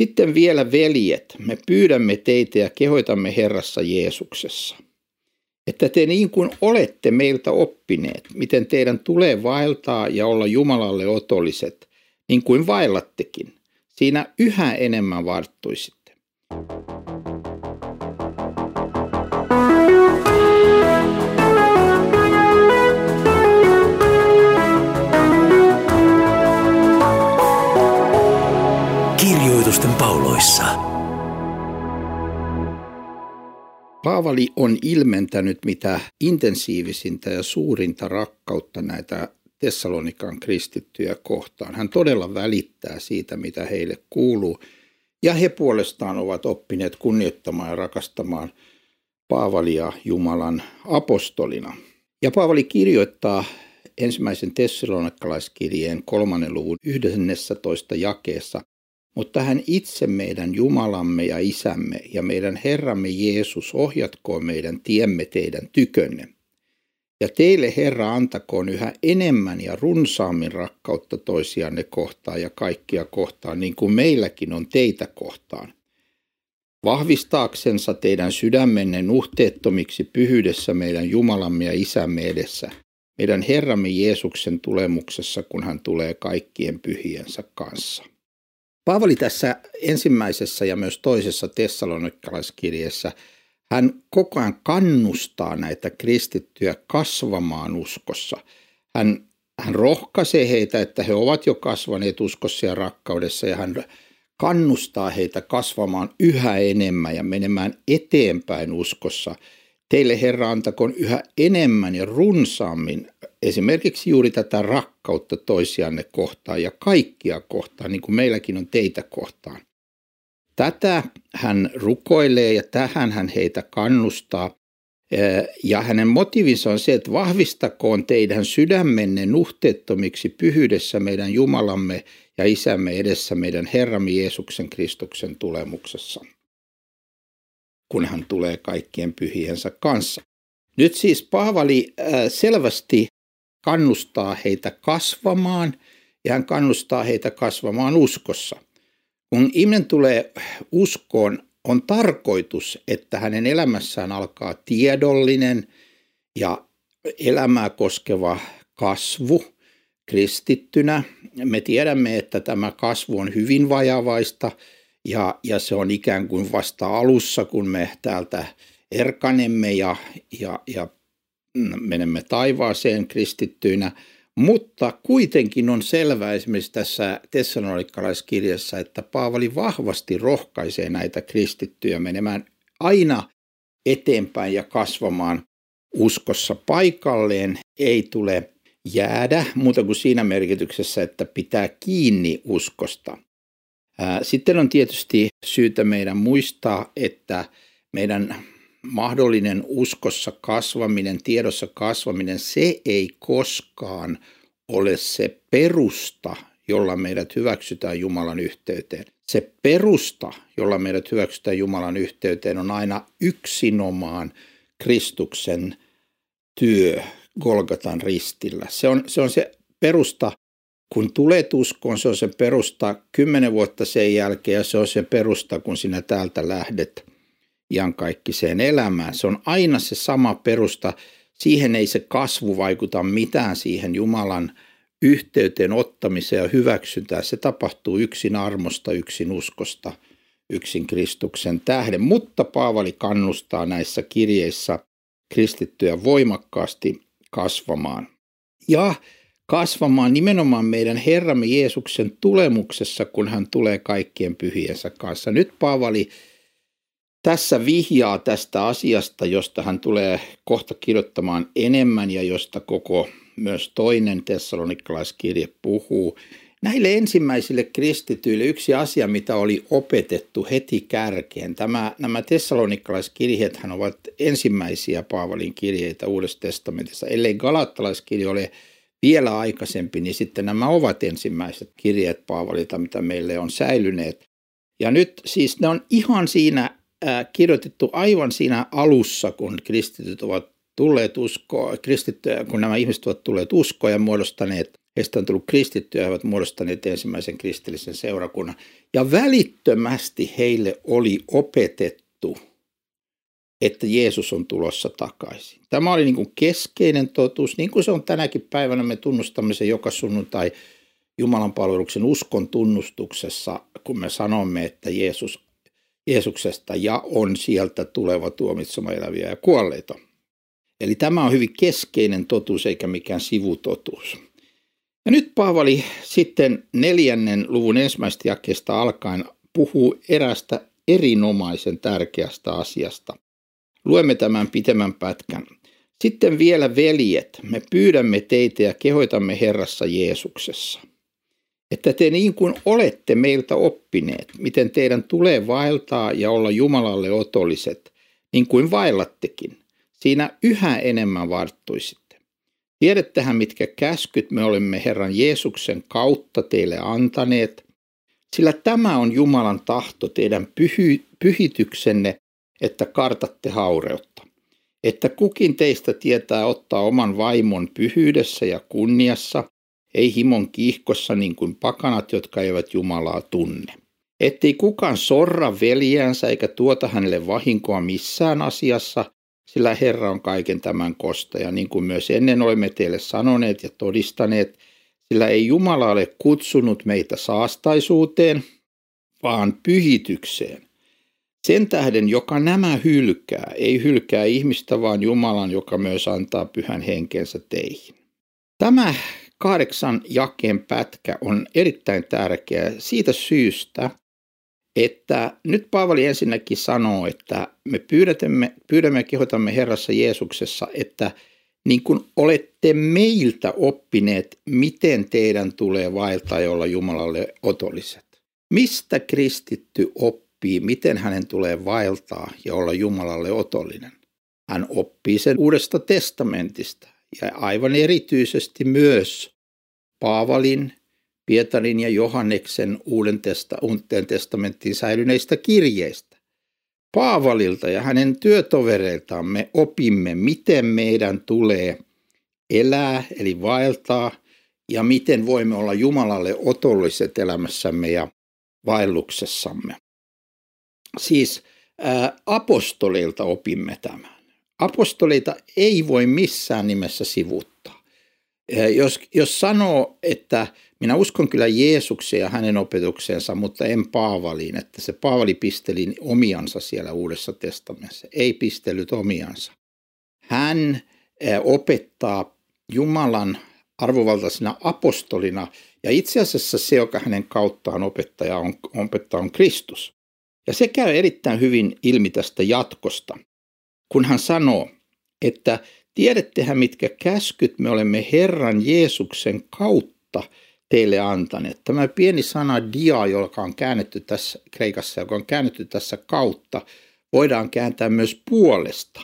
Sitten vielä veljet, me pyydämme teitä ja kehoitamme Herrassa Jeesuksessa, että te niin kuin olette meiltä oppineet, miten teidän tulee vaeltaa ja olla Jumalalle otolliset, niin kuin vaellattekin, siinä yhä enemmän varttuisitte. Kirjoitusten pauloissa. Paavali on ilmentänyt mitä intensiivisintä ja suurinta rakkautta näitä Tessalonikan kristittyjä kohtaan. Hän todella välittää siitä, mitä heille kuuluu, ja he puolestaan ovat oppineet kunnioittamaan ja rakastamaan Paavalia Jumalan apostolina. Ja Paavali kirjoittaa ensimmäisen tessalonikalaiskirjeen kolmannen luvun 11 jakeessa, mutta hän itse meidän Jumalamme ja Isämme ja meidän Herramme Jeesus ohjatkoon meidän tiemme teidän tykönne. Ja teille Herra antakoon yhä enemmän ja runsaammin rakkautta toisianne kohtaan ja kaikkia kohtaan, niin kuin meilläkin on teitä kohtaan. Vahvistaaksensa teidän sydämenne nuhteettomiksi pyhyydessä meidän Jumalamme ja Isämme edessä, meidän Herramme Jeesuksen tulemuksessa, kun hän tulee kaikkien pyhiensä kanssa. Paavali tässä ensimmäisessä ja myös toisessa tessalonikalaiskirjeessä hän koko ajan kannustaa näitä kristittyjä kasvamaan uskossa. Hän, hän rohkaisee heitä, että he ovat jo kasvaneet uskossa ja rakkaudessa ja hän kannustaa heitä kasvamaan yhä enemmän ja menemään eteenpäin uskossa. Teille Herra antakoon yhä enemmän ja runsaammin esimerkiksi juuri tätä rakkautta toisianne kohtaan ja kaikkia kohtaan, niin kuin meilläkin on teitä kohtaan. Tätä hän rukoilee ja tähän hän heitä kannustaa. Ja hänen motiivinsa on se, että vahvistakoon teidän sydämenne nuhteettomiksi pyhyydessä meidän Jumalamme ja Isämme edessä meidän Herramme Jeesuksen Kristuksen tulemuksessa, kun hän tulee kaikkien pyhiensä kanssa. Nyt siis Paavali selvästi kannustaa heitä kasvamaan ja hän kannustaa heitä kasvamaan uskossa – kun ihminen tulee uskoon, on tarkoitus, että hänen elämässään alkaa tiedollinen ja elämää koskeva kasvu kristittynä. Me tiedämme, että tämä kasvu on hyvin vajavaista ja, ja se on ikään kuin vasta alussa, kun me täältä erkanemme ja, ja, ja menemme taivaaseen kristittyinä – mutta kuitenkin on selvää esimerkiksi tässä tessalonikalaiskirjassa, että Paavali vahvasti rohkaisee näitä kristittyjä menemään aina eteenpäin ja kasvamaan uskossa paikalleen. Ei tule jäädä muuta kuin siinä merkityksessä, että pitää kiinni uskosta. Sitten on tietysti syytä meidän muistaa, että meidän mahdollinen uskossa kasvaminen, tiedossa kasvaminen, se ei koskaan ole se perusta, jolla meidät hyväksytään Jumalan yhteyteen. Se perusta, jolla meidät hyväksytään Jumalan yhteyteen, on aina yksinomaan Kristuksen työ Golgatan ristillä. Se on se, on se perusta, kun tulet uskoon, se on se perusta kymmenen vuotta sen jälkeen ja se on se perusta, kun sinä täältä lähdet iankaikkiseen elämään. Se on aina se sama perusta. Siihen ei se kasvu vaikuta mitään siihen Jumalan yhteyteen ottamiseen ja hyväksyntään. Se tapahtuu yksin armosta, yksin uskosta, yksin Kristuksen tähden. Mutta Paavali kannustaa näissä kirjeissä kristittyjä voimakkaasti kasvamaan. Ja kasvamaan nimenomaan meidän Herramme Jeesuksen tulemuksessa, kun hän tulee kaikkien pyhiensä kanssa. Nyt Paavali tässä vihjaa tästä asiasta, josta hän tulee kohta kirjoittamaan enemmän ja josta koko myös toinen tessalonikalaiskirje puhuu. Näille ensimmäisille kristityille yksi asia, mitä oli opetettu heti kärkeen. Tämä, nämä tessalonikalaiskirjeethän ovat ensimmäisiä Paavalin kirjeitä Uudessa testamentissa. Ellei galattalaiskirje ole vielä aikaisempi, niin sitten nämä ovat ensimmäiset kirjeet Paavalilta, mitä meille on säilyneet. Ja nyt siis ne on ihan siinä kirjoitettu aivan siinä alussa, kun kristityt ovat tulleet uskoa, kristittyjä, kun nämä ihmiset ovat tulleet uskoa ja muodostaneet Heistä on tullut kristittyjä, he ovat muodostaneet ensimmäisen kristillisen seurakunnan. Ja välittömästi heille oli opetettu, että Jeesus on tulossa takaisin. Tämä oli niin kuin keskeinen totuus, niin kuin se on tänäkin päivänä. Me tunnustamme sen joka sunnuntai Jumalan palveluksen uskon tunnustuksessa, kun me sanomme, että Jeesus, Jeesuksesta ja on sieltä tuleva tuomitsema eläviä ja kuolleita. Eli tämä on hyvin keskeinen totuus eikä mikään sivutotuus. Ja nyt Paavali sitten neljännen luvun ensimmäistä jakeesta alkaen puhuu erästä erinomaisen tärkeästä asiasta. Luemme tämän pitemmän pätkän. Sitten vielä veljet, me pyydämme teitä ja kehoitamme Herrassa Jeesuksessa, että te niin kuin olette meiltä oppineet, miten teidän tulee vaeltaa ja olla Jumalalle otolliset, niin kuin vaellattekin, siinä yhä enemmän varttuisitte. Tiedättehän, mitkä käskyt me olemme Herran Jeesuksen kautta teille antaneet, sillä tämä on Jumalan tahto teidän pyhityksenne, että kartatte haureutta. Että kukin teistä tietää ottaa oman vaimon pyhyydessä ja kunniassa, ei himon kiihkossa niin kuin pakanat, jotka eivät Jumalaa tunne. Ettei kukaan sorra veljäänsä eikä tuota hänelle vahinkoa missään asiassa, sillä Herra on kaiken tämän kostaja, niin kuin myös ennen olemme teille sanoneet ja todistaneet, sillä ei Jumala ole kutsunut meitä saastaisuuteen, vaan pyhitykseen. Sen tähden, joka nämä hylkää, ei hylkää ihmistä, vaan Jumalan, joka myös antaa pyhän henkensä teihin. Tämä kahdeksan jakeen pätkä on erittäin tärkeä siitä syystä, että nyt Paavali ensinnäkin sanoo, että me pyydämme, pyydämme ja kehotamme Herrassa Jeesuksessa, että niin kuin olette meiltä oppineet, miten teidän tulee vaeltaa ja olla Jumalalle otolliset. Mistä kristitty oppii, miten hänen tulee vaeltaa ja olla Jumalalle otollinen? Hän oppii sen uudesta testamentista ja aivan erityisesti myös Paavalin Pietarin ja Johanneksen uuden testa, uuteen testamenttiin säilyneistä kirjeistä. Paavalilta ja hänen työtovereiltaan me opimme, miten meidän tulee elää, eli vaeltaa, ja miten voimme olla Jumalalle otolliset elämässämme ja vaelluksessamme. Siis ää, apostolilta opimme tämän. Apostoleita ei voi missään nimessä sivuttaa. Jos, jos sanoo, että minä uskon kyllä Jeesukseen ja hänen opetukseensa, mutta en Paavaliin, että se Paavali pisteli omiansa siellä Uudessa testamentissa. Ei pistellyt omiansa. Hän opettaa Jumalan arvovaltaisena apostolina, ja itse asiassa se, joka hänen kauttaan opettaja on, opettaa, on Kristus. Ja se käy erittäin hyvin ilmi tästä jatkosta, kun hän sanoo, että tiedättehän mitkä käskyt me olemme Herran Jeesuksen kautta teille antaneet. Tämä pieni sana dia, joka on käännetty tässä kreikassa, joka on käännetty tässä kautta, voidaan kääntää myös puolesta.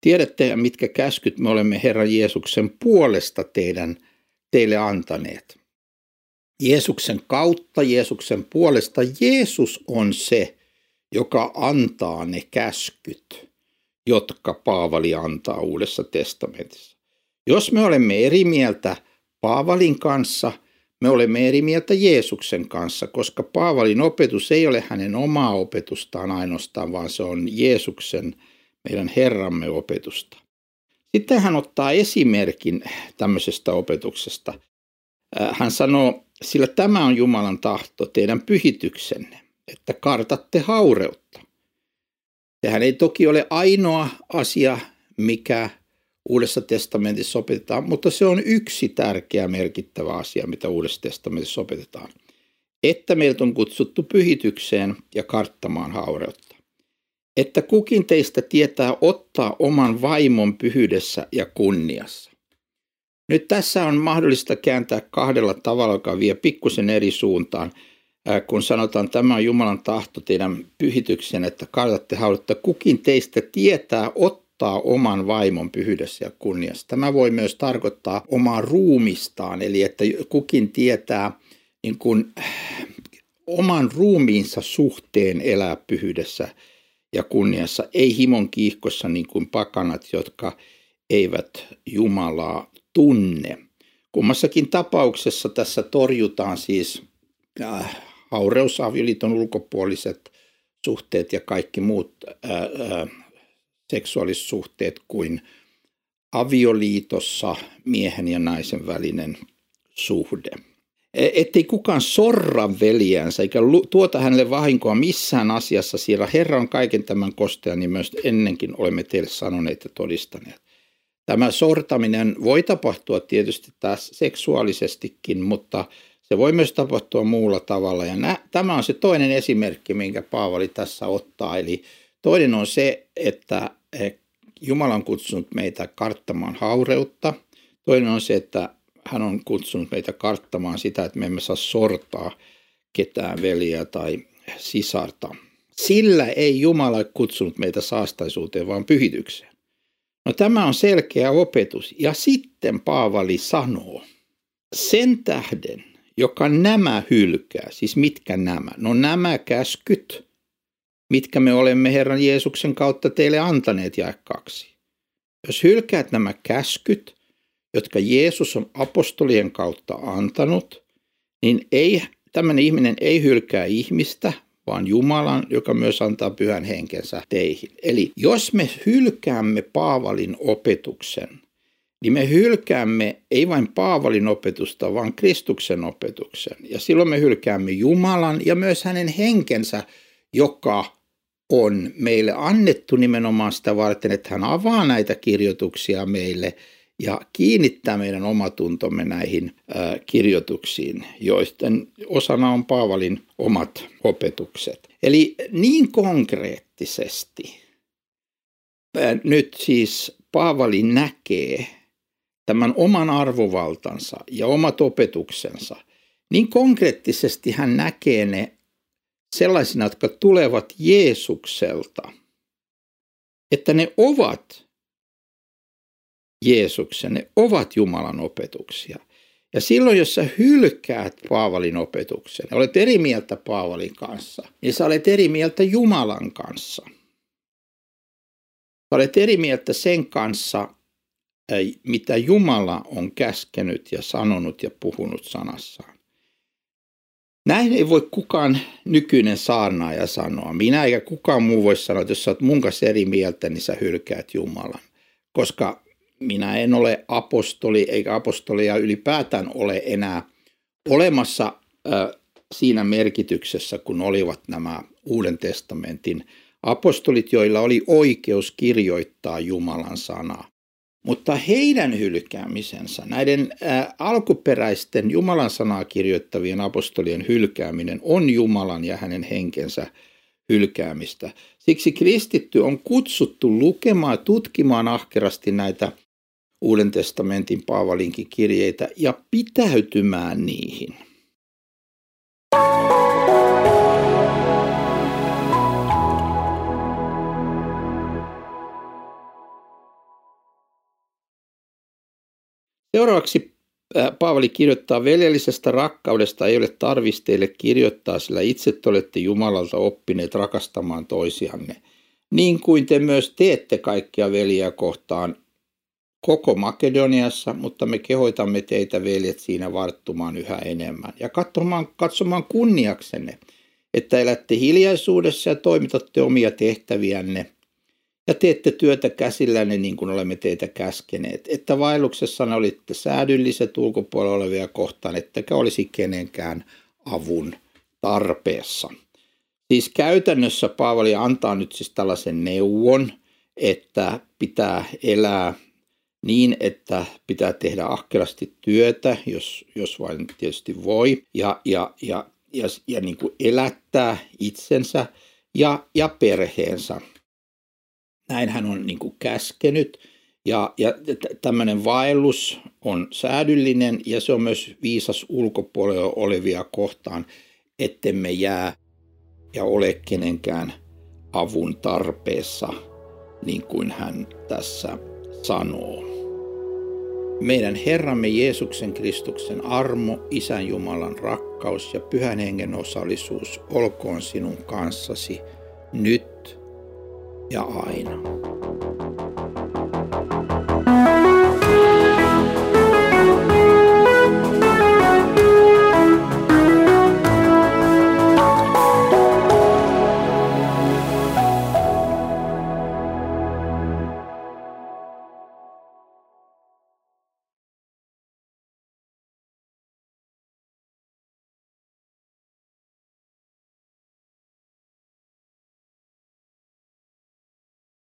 Tiedätte, mitkä käskyt me olemme Herran Jeesuksen puolesta teidän, teille antaneet. Jeesuksen kautta, Jeesuksen puolesta. Jeesus on se, joka antaa ne käskyt, jotka Paavali antaa Uudessa testamentissa. Jos me olemme eri mieltä Paavalin kanssa, me olemme eri mieltä Jeesuksen kanssa, koska Paavalin opetus ei ole hänen omaa opetustaan ainoastaan, vaan se on Jeesuksen, meidän Herramme opetusta. Sitten hän ottaa esimerkin tämmöisestä opetuksesta. Äh, hän sanoo, sillä tämä on Jumalan tahto, teidän pyhityksenne, että kartatte haureutta. Sehän ei toki ole ainoa asia, mikä Uudessa testamentissa opetetaan, mutta se on yksi tärkeä merkittävä asia, mitä Uudessa testamentissa opetetaan. Että meiltä on kutsuttu pyhitykseen ja karttamaan haureutta. Että kukin teistä tietää ottaa oman vaimon pyhyydessä ja kunniassa. Nyt tässä on mahdollista kääntää kahdella tavalla, joka vie pikkusen eri suuntaan. Kun sanotaan, että tämä on Jumalan tahto teidän pyhityksen, että kartatte haudutta, kukin teistä tietää ottaa oman vaimon pyhyydessä ja kunniassa. Tämä voi myös tarkoittaa omaa ruumistaan, eli että kukin tietää niin kuin, oman ruumiinsa suhteen elää pyhyydessä ja kunniassa, ei himon kiihkossa niin kuin pakanat, jotka eivät Jumalaa tunne. Kummassakin tapauksessa tässä torjutaan siis äh, haureusavioliiton ulkopuoliset suhteet ja kaikki muut äh, äh, seksuaalisuhteet kuin avioliitossa miehen ja naisen välinen suhde. E, ettei kukaan sorra veljäänsä eikä tuota hänelle vahinkoa missään asiassa, siellä Herra on kaiken tämän kostean, niin myös ennenkin olemme teille sanoneet ja todistaneet. Tämä sortaminen voi tapahtua tietysti taas seksuaalisestikin, mutta se voi myös tapahtua muulla tavalla. Ja nä, tämä on se toinen esimerkki, minkä Paavali tässä ottaa. Eli toinen on se, että Jumala on kutsunut meitä karttamaan haureutta. Toinen on se, että hän on kutsunut meitä karttamaan sitä, että me emme saa sortaa ketään veliä tai sisarta. Sillä ei Jumala kutsunut meitä saastaisuuteen, vaan pyhitykseen. No tämä on selkeä opetus. Ja sitten Paavali sanoo, sen tähden, joka nämä hylkää, siis mitkä nämä? No nämä käskyt, mitkä me olemme Herran Jeesuksen kautta teille antaneet, jae kaksi. Jos hylkäät nämä käskyt, jotka Jeesus on apostolien kautta antanut, niin ei, tämmöinen ihminen ei hylkää ihmistä, vaan Jumalan, joka myös antaa pyhän henkensä teihin. Eli jos me hylkäämme Paavalin opetuksen, niin me hylkäämme ei vain Paavalin opetusta, vaan Kristuksen opetuksen. Ja silloin me hylkäämme Jumalan ja myös hänen henkensä, joka on meille annettu nimenomaan sitä varten, että hän avaa näitä kirjoituksia meille – ja kiinnittää meidän omatuntomme näihin kirjoituksiin, joisten osana on Paavalin omat opetukset. Eli niin konkreettisesti nyt siis Paavali näkee tämän oman arvovaltansa ja omat opetuksensa, niin konkreettisesti hän näkee ne sellaisina, jotka tulevat Jeesukselta, että ne ovat Jeesuksen, ne ovat Jumalan opetuksia. Ja silloin, jos sä hylkäät Paavalin opetuksen, olet eri mieltä Paavalin kanssa, niin sä olet eri mieltä Jumalan kanssa. Sä olet eri mieltä sen kanssa, mitä Jumala on käskenyt ja sanonut ja puhunut sanassaan. Näin ei voi kukaan nykyinen saarnaaja sanoa. Minä eikä kukaan muu voi sanoa, että jos sä oot mun kanssa eri mieltä, niin sä hylkäät Jumalan. Koska minä en ole apostoli, eikä apostolia ylipäätään ole enää olemassa siinä merkityksessä, kun olivat nämä Uuden testamentin apostolit, joilla oli oikeus kirjoittaa Jumalan sanaa. Mutta heidän hylkäämisensä, näiden alkuperäisten Jumalan sanaa kirjoittavien apostolien hylkääminen on Jumalan ja hänen henkensä hylkäämistä. Siksi kristitty on kutsuttu lukemaan, tutkimaan ahkerasti näitä Uuden testamentin Paavalinkin kirjeitä ja pitäytymään niihin. Seuraavaksi Paavali kirjoittaa veljellisestä rakkaudesta ei ole tarvis teille kirjoittaa, sillä itse te olette Jumalalta oppineet rakastamaan toisianne, niin kuin te myös teette kaikkia veliä kohtaan koko Makedoniassa, mutta me kehoitamme teitä veljet siinä varttumaan yhä enemmän ja katsomaan, katsomaan kunniaksenne, että elätte hiljaisuudessa ja toimitatte omia tehtäviänne ja teette työtä käsillänne niin kuin olemme teitä käskeneet, että vaelluksessanne olitte säädylliset ulkopuolella olevia kohtaan, ettekä olisi kenenkään avun tarpeessa. Siis käytännössä Paavali antaa nyt siis tällaisen neuvon, että pitää elää niin, että pitää tehdä ahkerasti työtä, jos, jos vain tietysti voi, ja, ja, ja, ja, ja niin kuin elättää itsensä ja, ja perheensä. Näin hän on niin kuin käskenyt. Ja, ja tämmöinen vaellus on säädyllinen ja se on myös viisas ulkopuolella olevia kohtaan, ettemme jää ja ole kenenkään avun tarpeessa, niin kuin hän tässä sanoo. Meidän Herramme Jeesuksen Kristuksen armo, Isän Jumalan rakkaus ja Pyhän Hengen osallisuus olkoon sinun kanssasi nyt ja aina.